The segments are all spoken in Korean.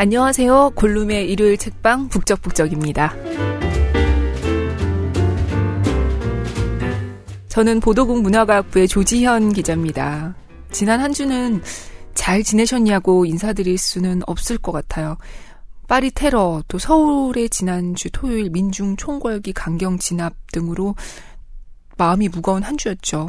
안녕하세요. 골룸의 일요일 책방 북적북적입니다. 저는 보도국 문화과학부의 조지현 기자입니다. 지난 한 주는 잘 지내셨냐고 인사드릴 수는 없을 것 같아요. 파리 테러, 또 서울의 지난주 토요일 민중 총궐기 강경 진압 등으로 마음이 무거운 한 주였죠.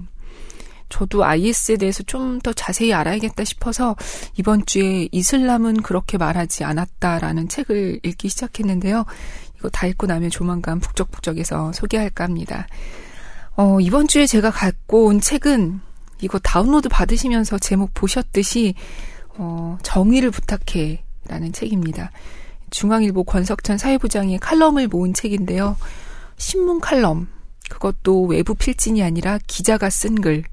저도 IS에 대해서 좀 더 자세히 알아야겠다 싶어서 이번 주에 이슬람은 그렇게 말하지 않았다라는 책을 읽기 시작했는데요. 이거 다 읽고 나면 조만간 북적북적해서 소개할까 합니다. 어, 이번 주에 제가 갖고 온 책은 이거 다운로드 받으시면서 제목 보셨듯이 어, 정의를 부탁해 라는 책입니다. 중앙일보 권석천 사회부장의 칼럼을 모은 책인데요. 신문 칼럼, 그것도 외부 필진이 아니라 기자가 쓴 글,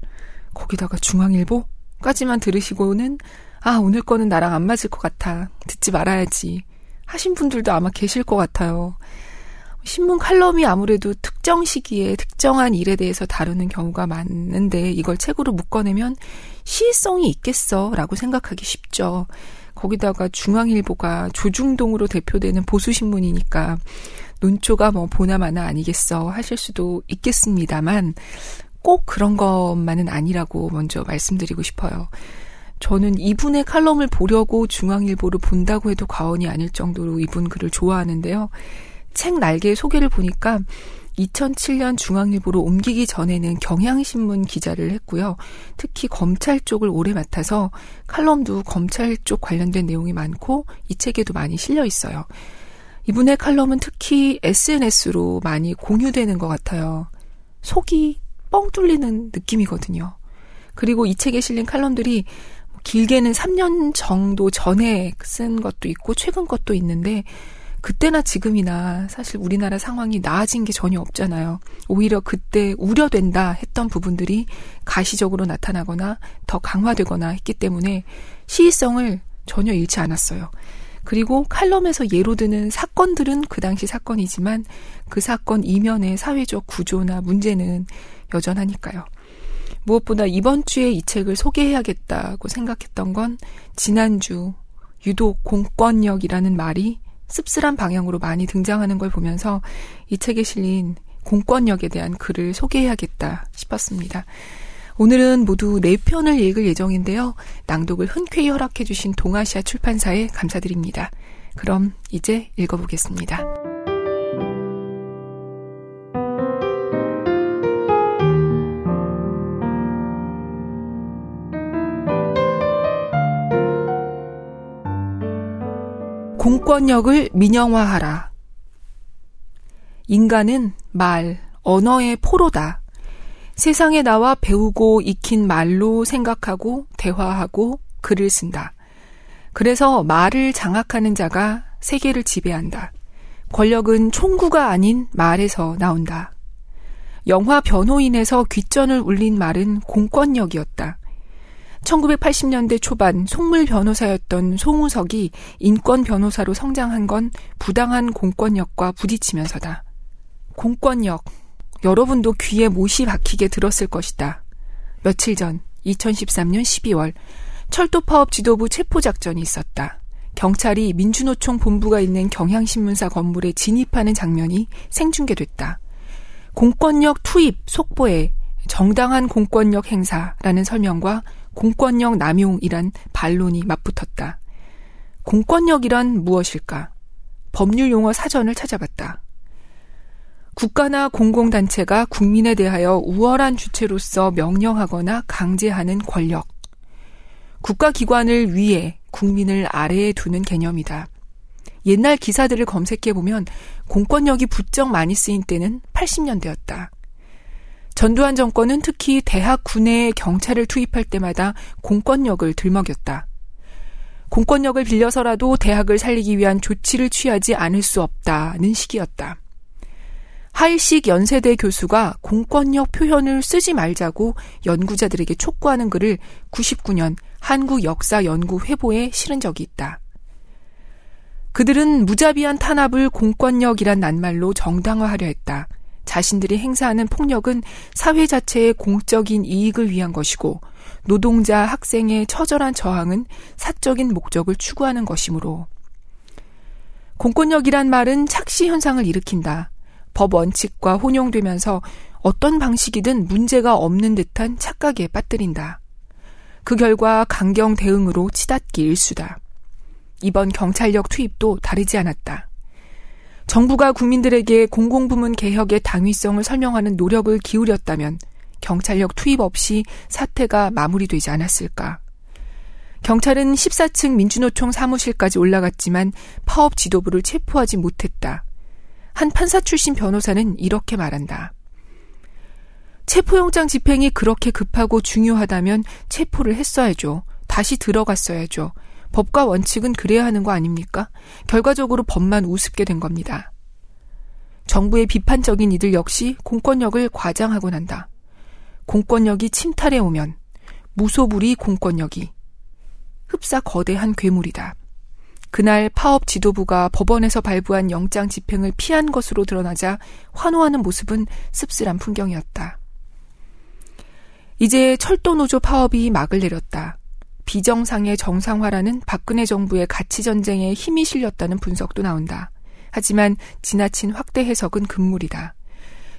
거기다가 중앙일보까지만 들으시고는 아, 오늘 거는 나랑 안 맞을 것 같아. 듣지 말아야지. 하신 분들도 아마 계실 것 같아요. 신문 칼럼이 아무래도 특정 시기에 특정한 일에 대해서 다루는 경우가 많은데 이걸 책으로 묶어내면 시의성이 있겠어 라고 생각하기 쉽죠. 거기다가 중앙일보가 조중동으로 대표되는 보수신문이니까 논조가 뭐 보나마나 아니겠어 하실 수도 있겠습니다만 꼭 그런 것만은 아니라고 먼저 말씀드리고 싶어요. 저는 이분의 칼럼을 보려고 중앙일보를 본다고 해도 과언이 아닐 정도로 이분 글을 좋아하는데요. 책 날개 소개를 보니까 2007년 중앙일보로 옮기기 전에는 경향신문 기자를 했고요. 특히 검찰 쪽을 오래 맡아서 칼럼도 검찰 쪽 관련된 내용이 많고 이 책에도 많이 실려 있어요. 이분의 칼럼은 특히 SNS로 많이 공유되는 것 같아요. 속이 뻥 뚫리는 느낌이거든요. 그리고 이 책에 실린 칼럼들이 길게는 3년 정도 전에 쓴 것도 있고 최근 것도 있는데 그때나 지금이나 사실 우리나라 상황이 나아진 게 전혀 없잖아요. 오히려 그때 우려된다 했던 부분들이 가시적으로 나타나거나 더 강화되거나 했기 때문에 시의성을 전혀 잃지 않았어요. 그리고 칼럼에서 예로 드는 사건들은 그 당시 사건이지만 그 사건 이면의 사회적 구조나 문제는 여전하니까요. 무엇보다 이번 주에 이 책을 소개해야겠다고 생각했던 건 지난주 유독 공권력이라는 말이 씁쓸한 방향으로 많이 등장하는 걸 보면서 이 책에 실린 공권력에 대한 글을 소개해야겠다 싶었습니다. 오늘은 모두 4편을 읽을 예정인데요. 낭독을 흔쾌히 허락해주신 동아시아 출판사에 감사드립니다. 그럼 이제 읽어보겠습니다. 공권력을 민영화하라. 인간은 말, 언어의 포로다. 세상에 나와 배우고 익힌 말로 생각하고 대화하고 글을 쓴다. 그래서 말을 장악하는 자가 세계를 지배한다. 권력은 총구가 아닌 말에서 나온다. 영화 변호인에서 귓전을 울린 말은 공권력이었다. 1980년대 초반 속물 변호사였던 송우석이 인권 변호사로 성장한 건 부당한 공권력과 부딪히면서다. 공권력. 여러분도 귀에 못이 박히게 들었을 것이다. 며칠 전 2013년 12월 철도 파업 지도부 체포 작전이 있었다. 경찰이 민주노총 본부가 있는 경향신문사 건물에 진입하는 장면이 생중계됐다. 공권력 투입 속보에 정당한 공권력 행사라는 설명과 공권력 남용이란 반론이 맞붙었다. 공권력이란 무엇일까? 법률 용어 사전을 찾아봤다. 국가나 공공단체가 국민에 대하여 우월한 주체로서 명령하거나 강제하는 권력. 국가기관을 위에 국민을 아래에 두는 개념이다. 옛날 기사들을 검색해보면 공권력이 부쩍 많이 쓰인 때는 80년대였다. 전두환 정권은 특히 대학 군내에 경찰을 투입할 때마다 공권력을 들먹였다. 공권력을 빌려서라도 대학을 살리기 위한 조치를 취하지 않을 수 없다는 시기였다. 하일식 연세대 교수가 공권력 표현을 쓰지 말자고 연구자들에게 촉구하는 글을 99년 한국역사연구회보에 실은 적이 있다. 그들은 무자비한 탄압을 공권력이란 낱말로 정당화하려 했다. 자신들이 행사하는 폭력은 사회 자체의 공적인 이익을 위한 것이고 노동자, 학생의 처절한 저항은 사적인 목적을 추구하는 것이므로 공권력이란 말은 착시 현상을 일으킨다. 법 원칙과 혼용되면서 어떤 방식이든 문제가 없는 듯한 착각에 빠뜨린다. 그 결과 강경 대응으로 치닫기 일수다. 이번 경찰력 투입도 다르지 않았다. 정부가 국민들에게 공공부문 개혁의 당위성을 설명하는 노력을 기울였다면 경찰력 투입 없이 사태가 마무리되지 않았을까. 경찰은 14층 민주노총 사무실까지 올라갔지만 파업 지도부를 체포하지 못했다. 한 판사 출신 변호사는 이렇게 말한다. 체포영장 집행이 그렇게 급하고 중요하다면 체포를 했어야죠. 다시 들어갔어야죠. 법과 원칙은 그래야 하는 거 아닙니까? 결과적으로 법만 우습게 된 겁니다. 정부의 비판적인 이들 역시 공권력을 과장하곤 한다. 공권력이 침탈해 오면 무소불위 공권력이 흡사 거대한 괴물이다. 그날 파업 지도부가 법원에서 발부한 영장 집행을 피한 것으로 드러나자 환호하는 모습은 씁쓸한 풍경이었다. 이제 철도노조 파업이 막을 내렸다. 비정상의 정상화라는 박근혜 정부의 가치 전쟁에 힘이 실렸다는 분석도 나온다. 하지만 지나친 확대 해석은 금물이다.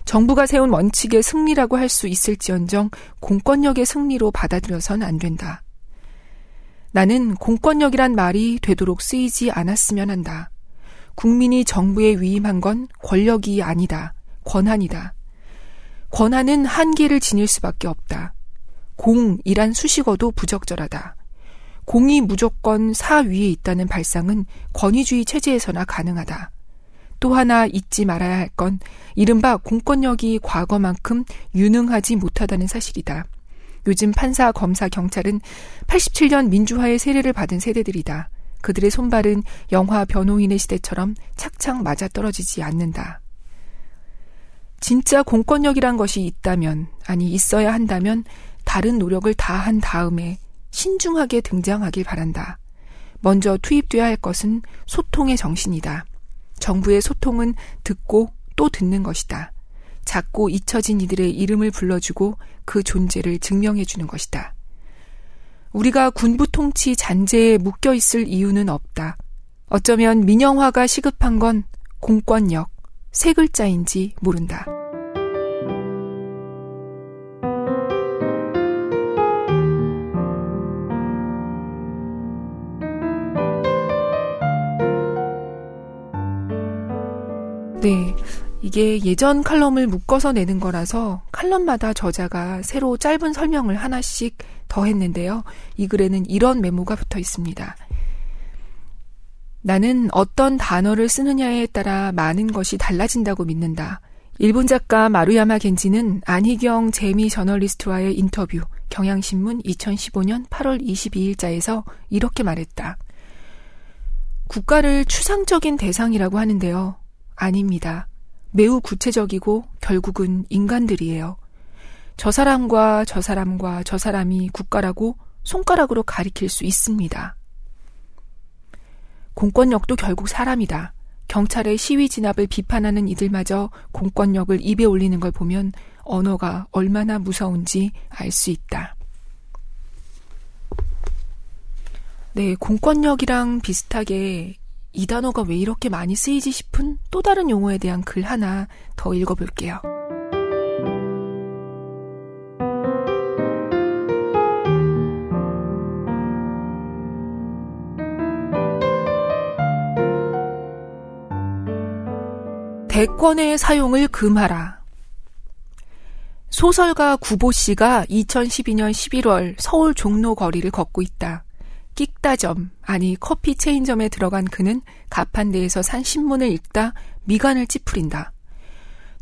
정부가 세운 원칙의 승리라고 할 수 있을지언정 공권력의 승리로 받아들여선 안 된다. 나는 공권력이란 말이 되도록 쓰이지 않았으면 한다. 국민이 정부에 위임한 건 권력이 아니다. 권한이다. 권한은 한계를 지닐 수밖에 없다. 공이란 수식어도 부적절하다. 공이 무조건 사 위에 있다는 발상은 권위주의 체제에서나 가능하다. 또 하나 잊지 말아야 할 건 이른바 공권력이 과거만큼 유능하지 못하다는 사실이다. 요즘 판사, 검사, 경찰은 87년 민주화의 세례를 받은 세대들이다. 그들의 손발은 영화 변호인의 시대처럼 착착 맞아 떨어지지 않는다. 진짜 공권력이란 것이 있다면, 아니, 있어야 한다면, 다른 노력을 다 한 다음에 신중하게 등장하길 바란다. 먼저 투입돼야 할 것은 소통의 정신이다. 정부의 소통은 듣고 또 듣는 것이다. 작고 잊혀진 이들의 이름을 불러주고 그 존재를 증명해주는 것이다. 우리가 군부 통치 잔재에 묶여 있을 이유는 없다. 어쩌면 민영화가 시급한 건 공권력, 세 글자인지 모른다. 이게 예전 칼럼을 묶어서 내는 거라서 칼럼마다 저자가 새로 짧은 설명을 하나씩 더 했는데요. 이 글에는 이런 메모가 붙어 있습니다. 나는 어떤 단어를 쓰느냐에 따라 많은 것이 달라진다고 믿는다. 일본 작가 마루야마 겐지는 안희경 재미 저널리스트와의 인터뷰 경향신문 2015년 8월 22일자에서 이렇게 말했다. 국가를 추상적인 대상이라고 하는데요. 아닙니다. 매우 구체적이고 결국은 인간들이에요. 저 사람과 저 사람과 저 사람이 국가라고 손가락으로 가리킬 수 있습니다. 공권력도 결국 사람이다. 경찰의 시위 진압을 비판하는 이들마저 공권력을 입에 올리는 걸 보면 언어가 얼마나 무서운지 알 수 있다. 네, 공권력이랑 비슷하게 이 단어가 왜 이렇게 많이 쓰이지 싶은 또 다른 용어에 대한 글 하나 더 읽어볼게요. 대권의 사용을 금하라. 소설가 구보 씨가 2012년 11월 서울 종로 거리를 걷고 있다. 끽다점, 아니 커피 체인점에 들어간 그는 가판대에서 산 신문을 읽다 미간을 찌푸린다.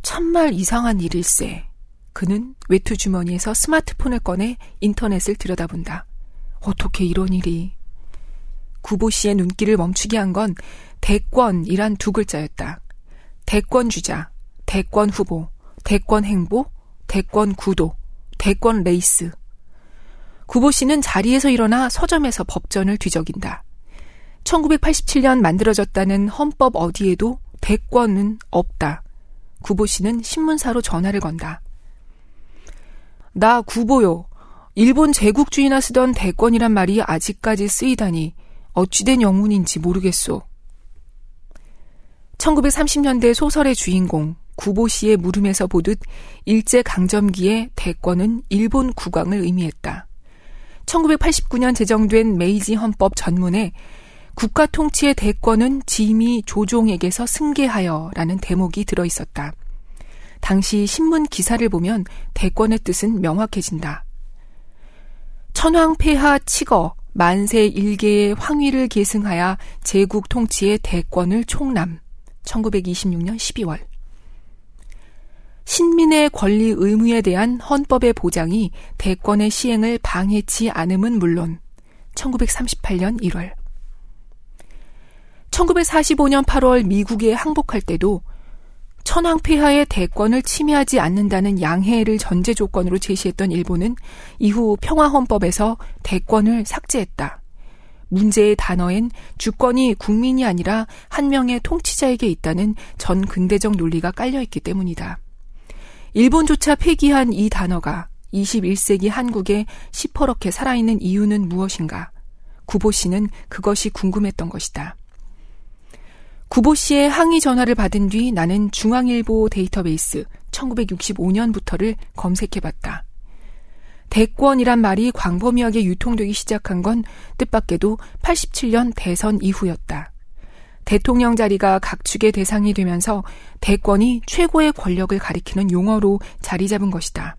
참말 이상한 일일세. 그는 외투 주머니에서 스마트폰을 꺼내 인터넷을 들여다본다. 어떻게 이런 일이. 구보 씨의 눈길을 멈추게 한 건 대권이란 두 글자였다. 대권 주자, 대권 후보, 대권 행보, 대권 구도, 대권 레이스. 구보 씨는 자리에서 일어나 서점에서 법전을 뒤적인다. 1987년 만들어졌다는 헌법 어디에도 대권은 없다. 구보 씨는 신문사로 전화를 건다. 나 구보요. 일본 제국주의나 쓰던 대권이란 말이 아직까지 쓰이다니 어찌된 영문인지 모르겠소. 1930년대 소설의 주인공 구보 씨의 물음에서 보듯 일제 강점기의 대권은 일본 국왕을 의미했다. 1989년 제정된 메이지 헌법 전문에 국가 통치의 대권은 지미 조종에게서 승계하여라는 대목이 들어 있었다. 당시 신문 기사를 보면 대권의 뜻은 명확해진다. 천황 폐하 치거 만세 일개의 황위를 계승하여 제국 통치의 대권을 총남. 1926년 12월. 신민의 권리 의무에 대한 헌법의 보장이 대권의 시행을 방해치 않음은 물론 1938년 1월. 1945년 8월 미국에 항복할 때도 천황 폐하의 대권을 침해하지 않는다는 양해를 전제 조건으로 제시했던 일본은 이후 평화헌법에서 대권을 삭제했다. 문제의 단어엔 주권이 국민이 아니라 한 명의 통치자에게 있다는 전 근대적 논리가 깔려있기 때문이다. 일본조차 폐기한 이 단어가 21세기 한국에 시퍼렇게 살아있는 이유는 무엇인가? 구보 씨는 그것이 궁금했던 것이다. 구보 씨의 항의 전화를 받은 뒤 나는 중앙일보 데이터베이스 1965년부터를 검색해봤다. 대권이란 말이 광범위하게 유통되기 시작한 건 뜻밖에도 87년 대선 이후였다. 대통령 자리가 각축의 대상이 되면서 대권이 최고의 권력을 가리키는 용어로 자리 잡은 것이다.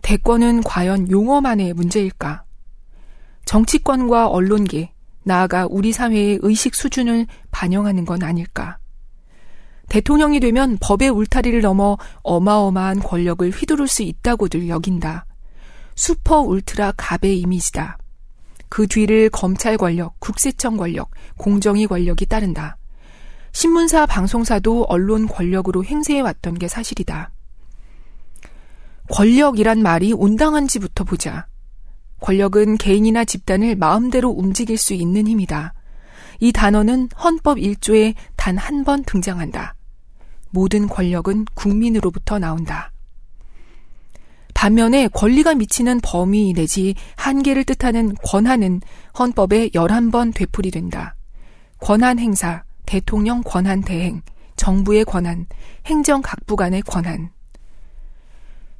대권은 과연 용어만의 문제일까? 정치권과 언론계, 나아가 우리 사회의 의식 수준을 반영하는 건 아닐까. 대통령이 되면 법의 울타리를 넘어 어마어마한 권력을 휘두를 수 있다고들 여긴다. 슈퍼 울트라 갑의 이미지다. 그 뒤를 검찰 권력, 국세청 권력, 공정위 권력이 따른다. 신문사, 방송사도 언론 권력으로 행세해왔던 게 사실이다. 권력이란 말이 온당한지부터 보자. 권력은 개인이나 집단을 마음대로 움직일 수 있는 힘이다. 이 단어는 헌법 1조에 단 한 번 등장한다. 모든 권력은 국민으로부터 나온다. 반면에 권리가 미치는 범위 내지 한계를 뜻하는 권한은 헌법에 11번 되풀이된다. 권한 행사, 대통령 권한 대행, 정부의 권한, 행정 각부 간의 권한.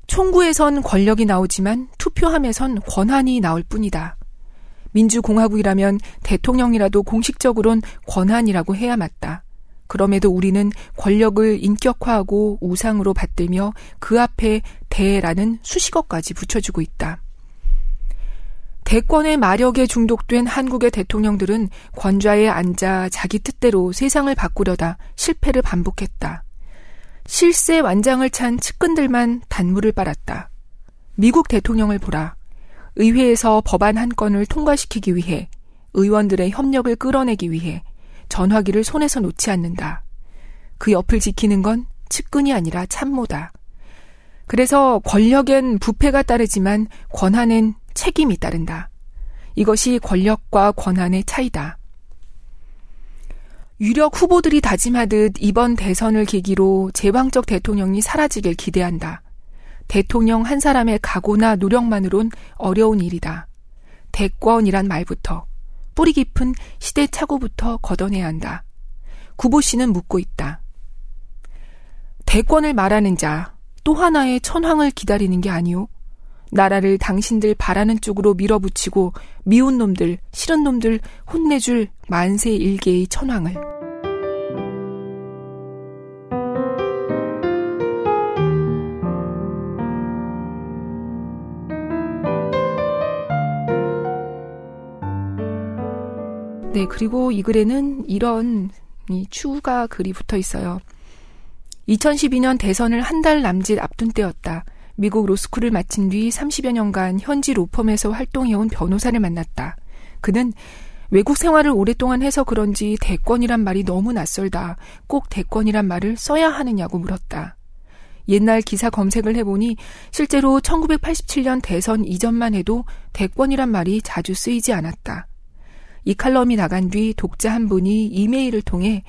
총구에선 권력이 나오지만 투표함에선 권한이 나올 뿐이다. 민주공화국이라면 대통령이라도 공식적으론 권한이라고 해야 맞다. 그럼에도 우리는 권력을 인격화하고 우상으로 받들며 그 앞에 대라는 수식어까지 붙여주고 있다. 대권의 마력에 중독된 한국의 대통령들은 권좌에 앉아 자기 뜻대로 세상을 바꾸려다 실패를 반복했다. 실세 완장을 찬 측근들만 단물을 빨았다. 미국 대통령을 보라. 의회에서 법안 한 건을 통과시키기 위해 의원들의 협력을 끌어내기 위해 전화기를 손에서 놓지 않는다. 그 옆을 지키는 건 측근이 아니라 참모다. 그래서 권력엔 부패가 따르지만 권한엔 책임이 따른다. 이것이 권력과 권한의 차이다. 유력 후보들이 다짐하듯 이번 대선을 계기로 제왕적 대통령이 사라지길 기대한다. 대통령 한 사람의 각오나 노력만으론 어려운 일이다. 대권이란 말부터 뿌리 깊은 시대착오부터 걷어내야 한다. 구보 씨는 묻고 있다. 대권을 말하는 자, 또 하나의 천황을 기다리는 게 아니오? 나라를 당신들 바라는 쪽으로 밀어붙이고 미운 놈들, 싫은 놈들 혼내줄 만세 일개의 천황을. 네, 그리고 이 글에는 이런 이 추가 글이 붙어 있어요. 2012년 대선을 한 달 남짓 앞둔 때였다. 미국 로스쿨을 마친 뒤 30여 년간 현지 로펌에서 활동해온 변호사를 만났다. 그는 외국 생활을 오랫동안 해서 그런지 대권이란 말이 너무 낯설다. 꼭 대권이란 말을 써야 하느냐고 물었다. 옛날 기사 검색을 해보니 실제로 1987년 대선 이전만 해도 대권이란 말이 자주 쓰이지 않았다. 이 칼럼이 나간 뒤 독자 한 분이 이메일을 통해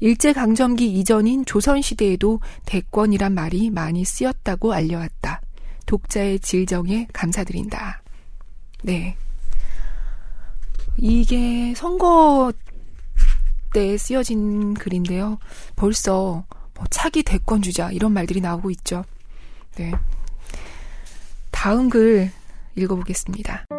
일제강점기 이전인 조선시대에도 대권이란 말이 많이 쓰였다고 알려왔다. 독자의 질정에 감사드린다. 네. 이게 선거 때 쓰여진 글인데요. 벌써 뭐 차기 대권 주자 이런 말들이 나오고 있죠. 네. 다음 글 읽어보겠습니다.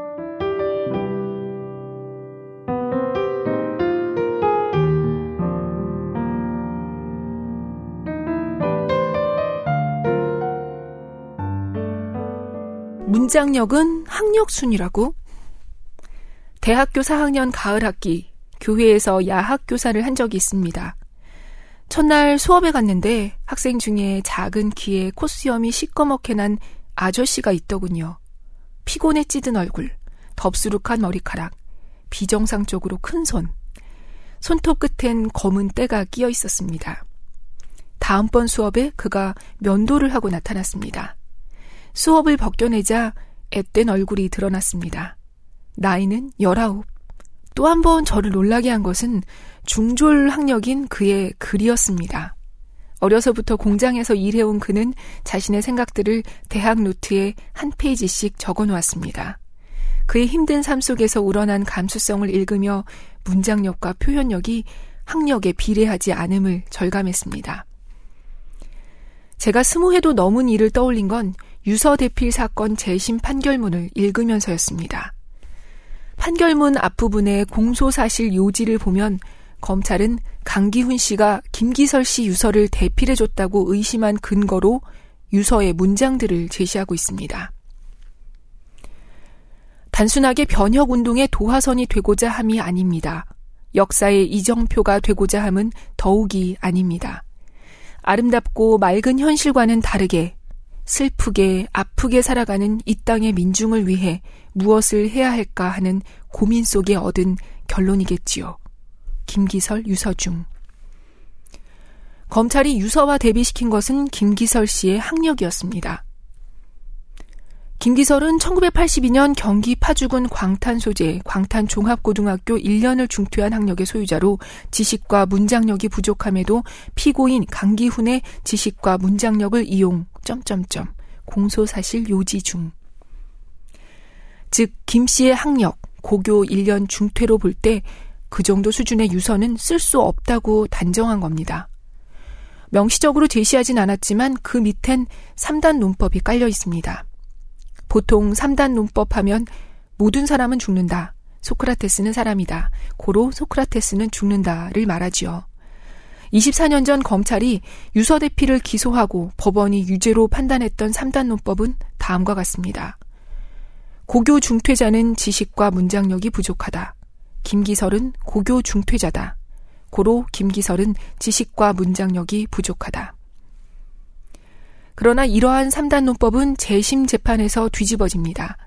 문장력은 학력순이라고? 대학교 4학년 가을 학기 교회에서 야학 교사를 한 적이 있습니다. 첫날 수업에 갔는데 학생 중에 작은 키에 콧수염이 시꺼멓게 난 아저씨가 있더군요. 피곤에 찌든 얼굴, 덥수룩한 머리카락, 비정상적으로 큰 손, 손톱 끝엔 검은 때가 끼어 있었습니다. 다음번 수업에 그가 면도를 하고 나타났습니다. 수업을 벗겨내자 앳된 얼굴이 드러났습니다. 나이는 19. 또한 번 저를 놀라게 한 것은 중졸 학력인 그의 글이었습니다. 어려서부터 공장에서 일해온 그는 자신의 생각들을 대학 노트에 한 페이지씩 적어 놓았습니다. 그의 힘든 삶 속에서 우러난 감수성을 읽으며 문장력과 표현력이 학력에 비례하지 않음을 절감했습니다. 제가 스무 해도 넘은 일을 떠올린 건 유서 대필 사건 재심 판결문을 읽으면서였습니다. 판결문 앞부분의 공소사실 요지를 보면 검찰은 강기훈 씨가 김기설 씨 유서를 대필해줬다고 의심한 근거로 유서의 문장들을 제시하고 있습니다. 단순하게 변혁 운동의 도화선이 되고자 함이 아닙니다. 역사의 이정표가 되고자 함은 더욱이 아닙니다. 아름답고 맑은 현실과는 다르게 슬프게 아프게 살아가는 이 땅의 민중을 위해 무엇을 해야 할까 하는 고민 속에 얻은 결론이겠지요. 김기설, 유서중. 검찰이 유서와 대비시킨 것은 김기설 씨의 학력이었습니다. 김기설은 1982년 경기 파주군 광탄 소재 광탄 종합고등학교 1년을 중퇴한 학력의 소유자로 지식과 문장력이 부족함에도 피고인 강기훈의 지식과 문장력을 이용 점점점 공소사실 요지 중. 즉, 김 씨의 학력, 고교 1년 중퇴로 볼 때 그 정도 수준의 유서는 쓸 수 없다고 단정한 겁니다. 명시적으로 제시하진 않았지만 그 밑엔 3단 논법이 깔려 있습니다. 보통 3단 논법 하면 모든 사람은 죽는다. 소크라테스는 사람이다. 고로 소크라테스는 죽는다를 말하지요. 24년 전 검찰이 유서 대피를 기소하고 법원이 유죄로 판단했던 3단 논법은 다음과 같습니다. 고교 중퇴자는 지식과 문장력이 부족하다. 김기설은 고교 중퇴자다. 고로 김기설은 지식과 문장력이 부족하다. 그러나 이러한 3단 논법은 재심 재판에서 뒤집어집니다.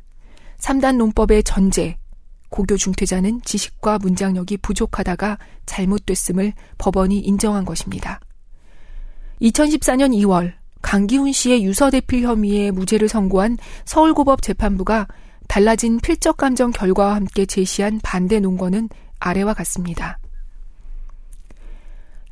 3단 논법의 전제, 고교 중퇴자는 지식과 문장력이 부족하다가 잘못됐음을 법원이 인정한 것입니다. 2014년 2월 강기훈 씨의 유서 대필 혐의에 무죄를 선고한 서울고법 재판부가 달라진 필적 감정 결과와 함께 제시한 반대 논거는 아래와 같습니다.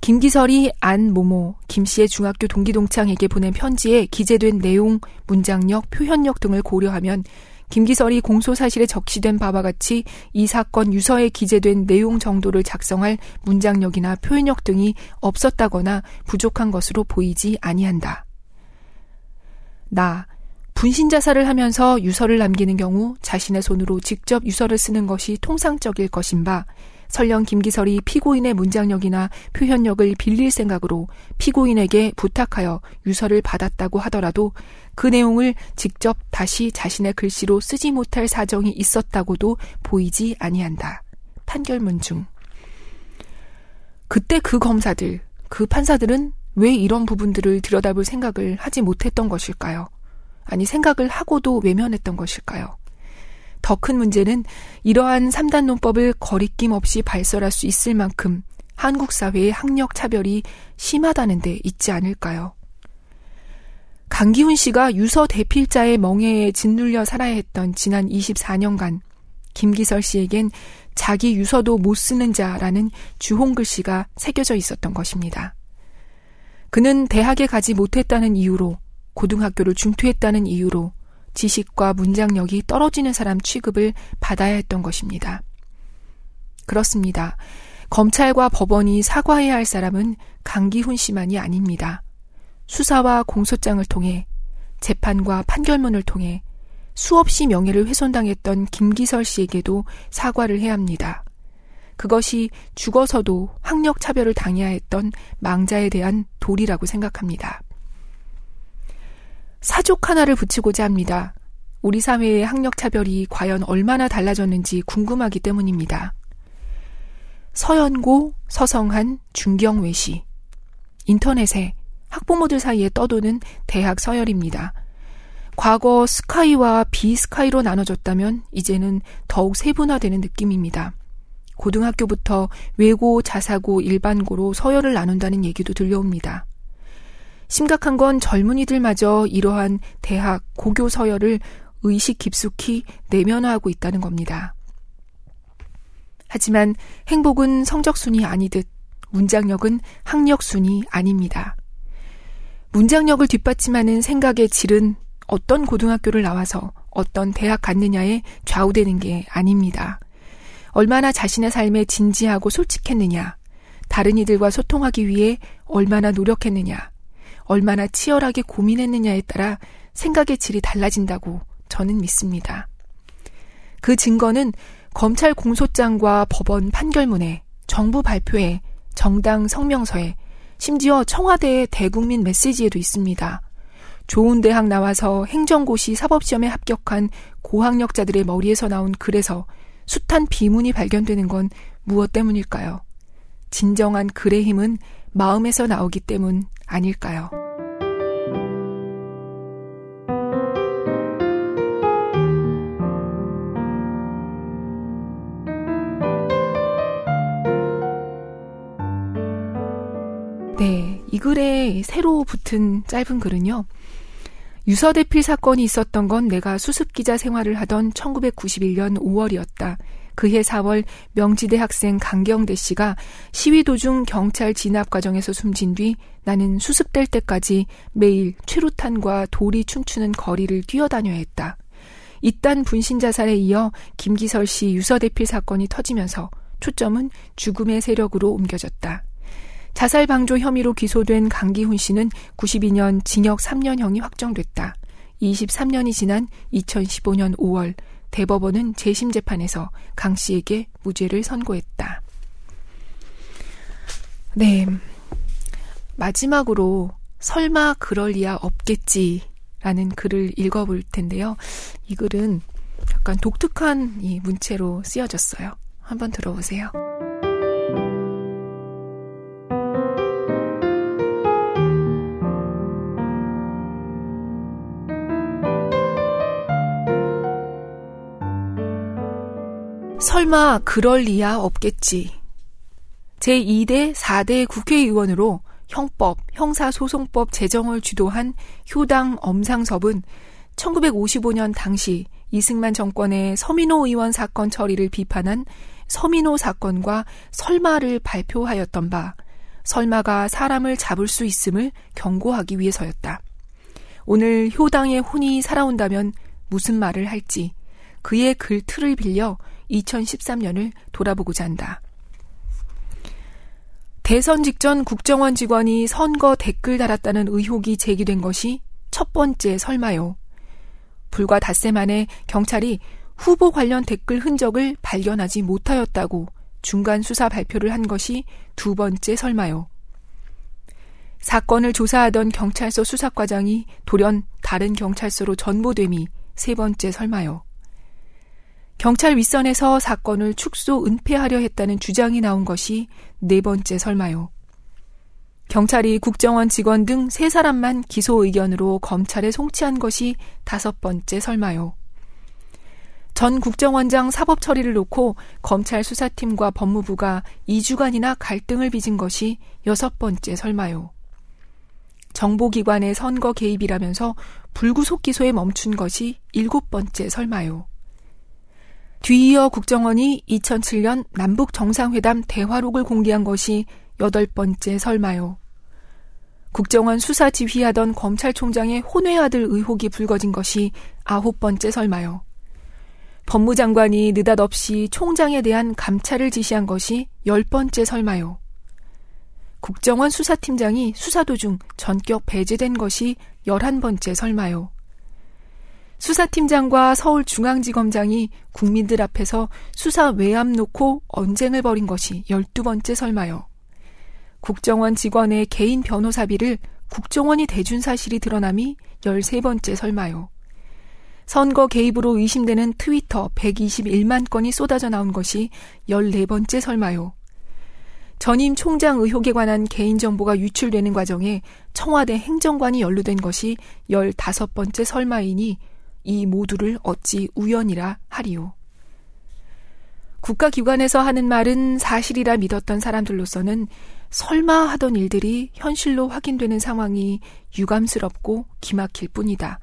김기설이 안 모모 김 씨의 중학교 동기 동창에게 보낸 편지에 기재된 내용, 문장력, 표현력 등을 고려하면 김기설이 공소 사실에 적시된 바와 같이 이 사건 유서에 기재된 내용 정도를 작성할 문장력이나 표현력 등이 없었다거나 부족한 것으로 보이지 아니한다. 나 분신 자살을 하면서 유서를 남기는 경우 자신의 손으로 직접 유서를 쓰는 것이 통상적일 것인 바 설령 김기설이 피고인의 문장력이나 표현력을 빌릴 생각으로 피고인에게 부탁하여 유서를 받았다고 하더라도 그 내용을 직접 다시 자신의 글씨로 쓰지 못할 사정이 있었다고도 보이지 아니한다. 판결문 중. 그때 그 검사들, 그 판사들은 왜 이런 부분들을 들여다볼 생각을 하지 못했던 것일까요? 아니, 생각을 하고도 외면했던 것일까요? 더 큰 문제는 이러한 3단 논법을 거리낌 없이 발설할 수 있을 만큼 한국 사회의 학력 차별이 심하다는 데 있지 않을까요? 강기훈 씨가 유서 대필자의 멍해에 짓눌려 살아야 했던 지난 24년간 김기설 씨에겐 자기 유서도 못 쓰는 자라는 주홍 글씨가 새겨져 있었던 것입니다. 그는 대학에 가지 못했다는 이유로 고등학교를 중퇴했다는 이유로 지식과 문장력이 떨어지는 사람 취급을 받아야 했던 것입니다. 그렇습니다. 검찰과 법원이 사과해야 할 사람은 강기훈 씨만이 아닙니다. 수사와 공소장을 통해 재판과 판결문을 통해 수없이 명예를 훼손당했던 김기설 씨에게도 사과를 해야 합니다. 그것이 죽어서도 학력 차별을 당해야 했던 망자에 대한 도리라고 생각합니다. 사족 하나를 붙이고자 합니다. 우리 사회의 학력 차별이 과연 얼마나 달라졌는지 궁금하기 때문입니다. 서연고, 서성한, 중경외시. 인터넷에 학부모들 사이에 떠도는 대학 서열입니다. 과거 스카이와 비스카이로 나눠졌다면 이제는 더욱 세분화되는 느낌입니다. 고등학교부터 외고, 자사고, 일반고로 서열을 나눈다는 얘기도 들려옵니다. 심각한 건 젊은이들마저 이러한 대학, 고교 서열을 의식 깊숙이 내면화하고 있다는 겁니다. 하지만 행복은 성적순이 아니듯 문장력은 학력순이 아닙니다. 문장력을 뒷받침하는 생각의 질은 어떤 고등학교를 나와서 어떤 대학 갔느냐에 좌우되는 게 아닙니다. 얼마나 자신의 삶에 진지하고 솔직했느냐, 다른 이들과 소통하기 위해 얼마나 노력했느냐, 얼마나 치열하게 고민했느냐에 따라 생각의 질이 달라진다고 저는 믿습니다. 그 증거는 검찰 공소장과 법원 판결문에 정부 발표에 정당 성명서에 심지어 청와대의 대국민 메시지에도 있습니다. 좋은 대학 나와서 행정고시 사법시험에 합격한 고학력자들의 머리에서 나온 글에서 숱한 비문이 발견되는 건 무엇 때문일까요? 진정한 글의 힘은 마음에서 나오기 때문 아닐까요? 네, 이 글에 새로 붙은 짧은 글은요. 유서대필 사건이 있었던 건 내가 수습기자 생활을 하던 1991년 5월이었다. 그해 4월 명지대 학생 강경대 씨가 시위 도중 경찰 진압 과정에서 숨진 뒤 나는 수습될 때까지 매일 최루탄과 돌이 춤추는 거리를 뛰어다녀야 했다. 이딴 분신 자살에 이어 김기설 씨 유서대필 사건이 터지면서 초점은 죽음의 세력으로 옮겨졌다. 자살 방조 혐의로 기소된 강기훈 씨는 92년 징역 3년형이 확정됐다. 23년이 지난 2015년 5월 대법원은 재심 재판에서 강 씨에게 무죄를 선고했다. 네. 마지막으로 설마 그럴 리야 없겠지라는 글을 읽어볼 텐데요. 이 글은 약간 독특한 이 문체로 쓰여졌어요. 한번 들어보세요. 설마 그럴 리야 없겠지. 제2대 4대 국회의원으로 형법, 형사소송법 제정을 주도한 효당 엄상섭은 1955년 당시 이승만 정권의 서민호 의원 사건 처리를 비판한 서민호 사건과 설마를 발표하였던 바 설마가 사람을 잡을 수 있음을 경고하기 위해서였다. 오늘 효당의 혼이 살아온다면 무슨 말을 할지 그의 글 틀을 빌려 2013년을 돌아보고자 한다. 대선 직전 국정원 직원이 선거 댓글 달았다는 의혹이 제기된 것이 첫 번째 설마요. 불과 닷새 만에 경찰이 후보 관련 댓글 흔적을 발견하지 못하였다고 중간 수사 발표를 한 것이 두 번째 설마요. 사건을 조사하던 경찰서 수사과장이 돌연 다른 경찰서로 전보됨이 세 번째 설마요. 경찰 윗선에서 사건을 축소 은폐하려 했다는 주장이 나온 것이 네 번째 설마요. 경찰이 국정원 직원 등 세 사람만 기소 의견으로 검찰에 송치한 것이 다섯 번째 설마요. 전 국정원장 사법 처리를 놓고 검찰 수사팀과 법무부가 2주간이나 갈등을 빚은 것이 여섯 번째 설마요. 정보기관의 선거 개입이라면서 불구속 기소에 멈춘 것이 일곱 번째 설마요. 뒤이어 국정원이 2007년 남북 정상회담 대화록을 공개한 것이 여덟 번째 설마요. 국정원 수사 지휘하던 검찰총장의 혼외 아들 의혹이 불거진 것이 아홉 번째 설마요. 법무장관이 느닷없이 총장에 대한 감찰을 지시한 것이 열 번째 설마요. 국정원 수사팀장이 수사 도중 전격 배제된 것이 열한 번째 설마요. 수사팀장과 서울중앙지검장이 국민들 앞에서 수사 외압 놓고 언쟁을 벌인 것이 열두 번째 설마요. 국정원 직원의 개인 변호사비를 국정원이 대준 사실이 드러남이 열세 번째 설마요. 선거 개입으로 의심되는 트위터 121만 건이 쏟아져 나온 것이 14번째 설마요. 전임 총장 의혹에 관한 개인정보가 유출되는 과정에 청와대 행정관이 연루된 것이 15번째 설마이니 이 모두를 어찌 우연이라 하리요. 국가기관에서 하는 말은 사실이라 믿었던 사람들로서는 설마 하던 일들이 현실로 확인되는 상황이 유감스럽고 기막힐 뿐이다.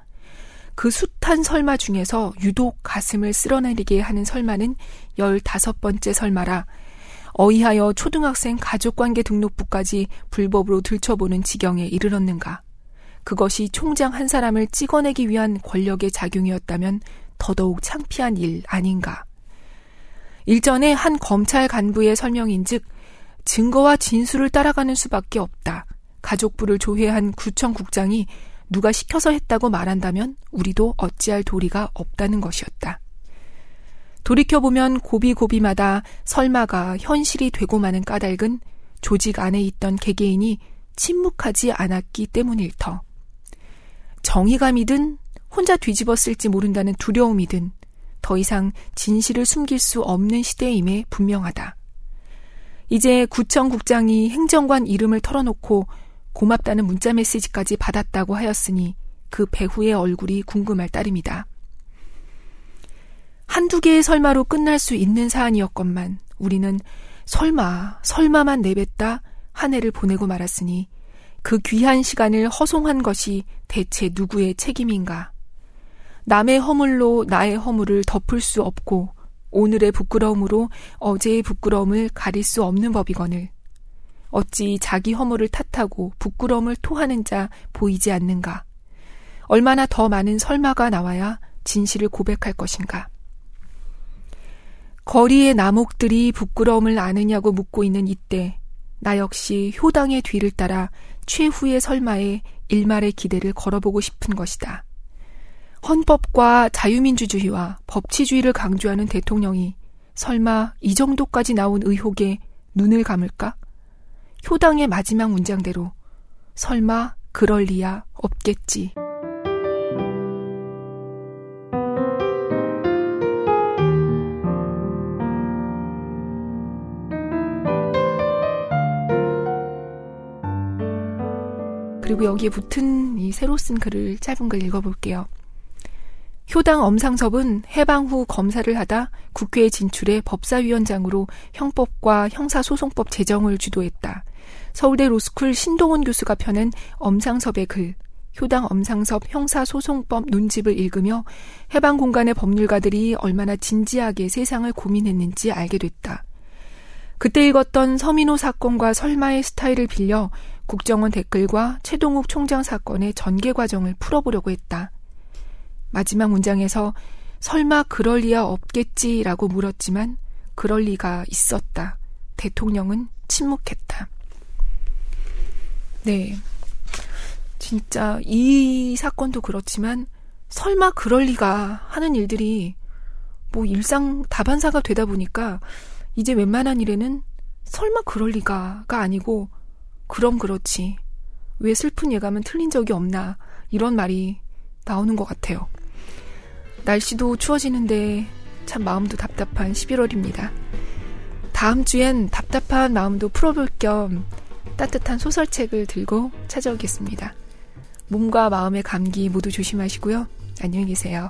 그 숱한 설마 중에서 유독 가슴을 쓸어내리게 하는 설마는 열다섯 번째 설마라 어이하여 초등학생 가족관계 등록부까지 불법으로 들춰보는 지경에 이르렀는가. 그것이 총장 한 사람을 찍어내기 위한 권력의 작용이었다면 더더욱 창피한 일 아닌가. 일전에 한 검찰 간부의 설명인즉 증거와 진술을 따라가는 수밖에 없다. 가족부를 조회한 구청국장이 누가 시켜서 했다고 말한다면 우리도 어찌할 도리가 없다는 것이었다. 돌이켜보면 고비고비마다 설마가 현실이 되고 마는 까닭은 조직 안에 있던 개개인이 침묵하지 않았기 때문일 터. 정의감이든 혼자 뒤집었을지 모른다는 두려움이든 더 이상 진실을 숨길 수 없는 시대임에 분명하다. 이제 구청 국장이 행정관 이름을 털어놓고 고맙다는 문자 메시지까지 받았다고 하였으니 그 배후의 얼굴이 궁금할 따름이다. 한두 개의 설마로 끝날 수 있는 사안이었건만 우리는 설마, 설마만 내뱉다 한 해를 보내고 말았으니 그 귀한 시간을 허송한 것이 대체 누구의 책임인가? 남의 허물로 나의 허물을 덮을 수 없고 오늘의 부끄러움으로 어제의 부끄러움을 가릴 수 없는 법이거늘 어찌 자기 허물을 탓하고 부끄러움을 토하는 자 보이지 않는가? 얼마나 더 많은 설마가 나와야 진실을 고백할 것인가? 거리의 나목들이 부끄러움을 아느냐고 묻고 있는 이때 나 역시 효당의 뒤를 따라 최후의 설마에 일말의 기대를 걸어보고 싶은 것이다. 헌법과 자유민주주의와 법치주의를 강조하는 대통령이 설마 이 정도까지 나온 의혹에 눈을 감을까? 효당의 마지막 문장대로 설마 그럴 리야 없겠지. 그리고 여기에 붙은 이 새로 쓴 글을 짧은 글 읽어볼게요. 효당 엄상섭은 해방 후 검사를 하다 국회에 진출해 법사위원장으로 형법과 형사소송법 제정을 주도했다. 서울대 로스쿨 신동원 교수가 펴낸 엄상섭의 글, 효당 엄상섭 형사소송법 논집을 읽으며 해방 공간의 법률가들이 얼마나 진지하게 세상을 고민했는지 알게 됐다. 그때 읽었던 서민호 사건과 설마의 스타일을 빌려 국정원 댓글과 최동욱 총장 사건의 전개 과정을 풀어보려고 했다. 마지막 문장에서 설마 그럴 리야 없겠지라고 물었지만 그럴 리가 있었다. 대통령은 침묵했다. 네. 진짜 이 사건도 그렇지만 설마 그럴 리가 하는 일들이 뭐 일상 다반사가 되다 보니까 이제 웬만한 일에는 설마 그럴 리가가 아니고 그럼 그렇지. 왜 슬픈 예감은 틀린 적이 없나. 이런 말이 나오는 것 같아요. 날씨도 추워지는데 참 마음도 답답한 11월입니다. 다음 주엔 답답한 마음도 풀어볼 겸 따뜻한 소설책을 들고 찾아오겠습니다. 몸과 마음의 감기 모두 조심하시고요. 안녕히 계세요.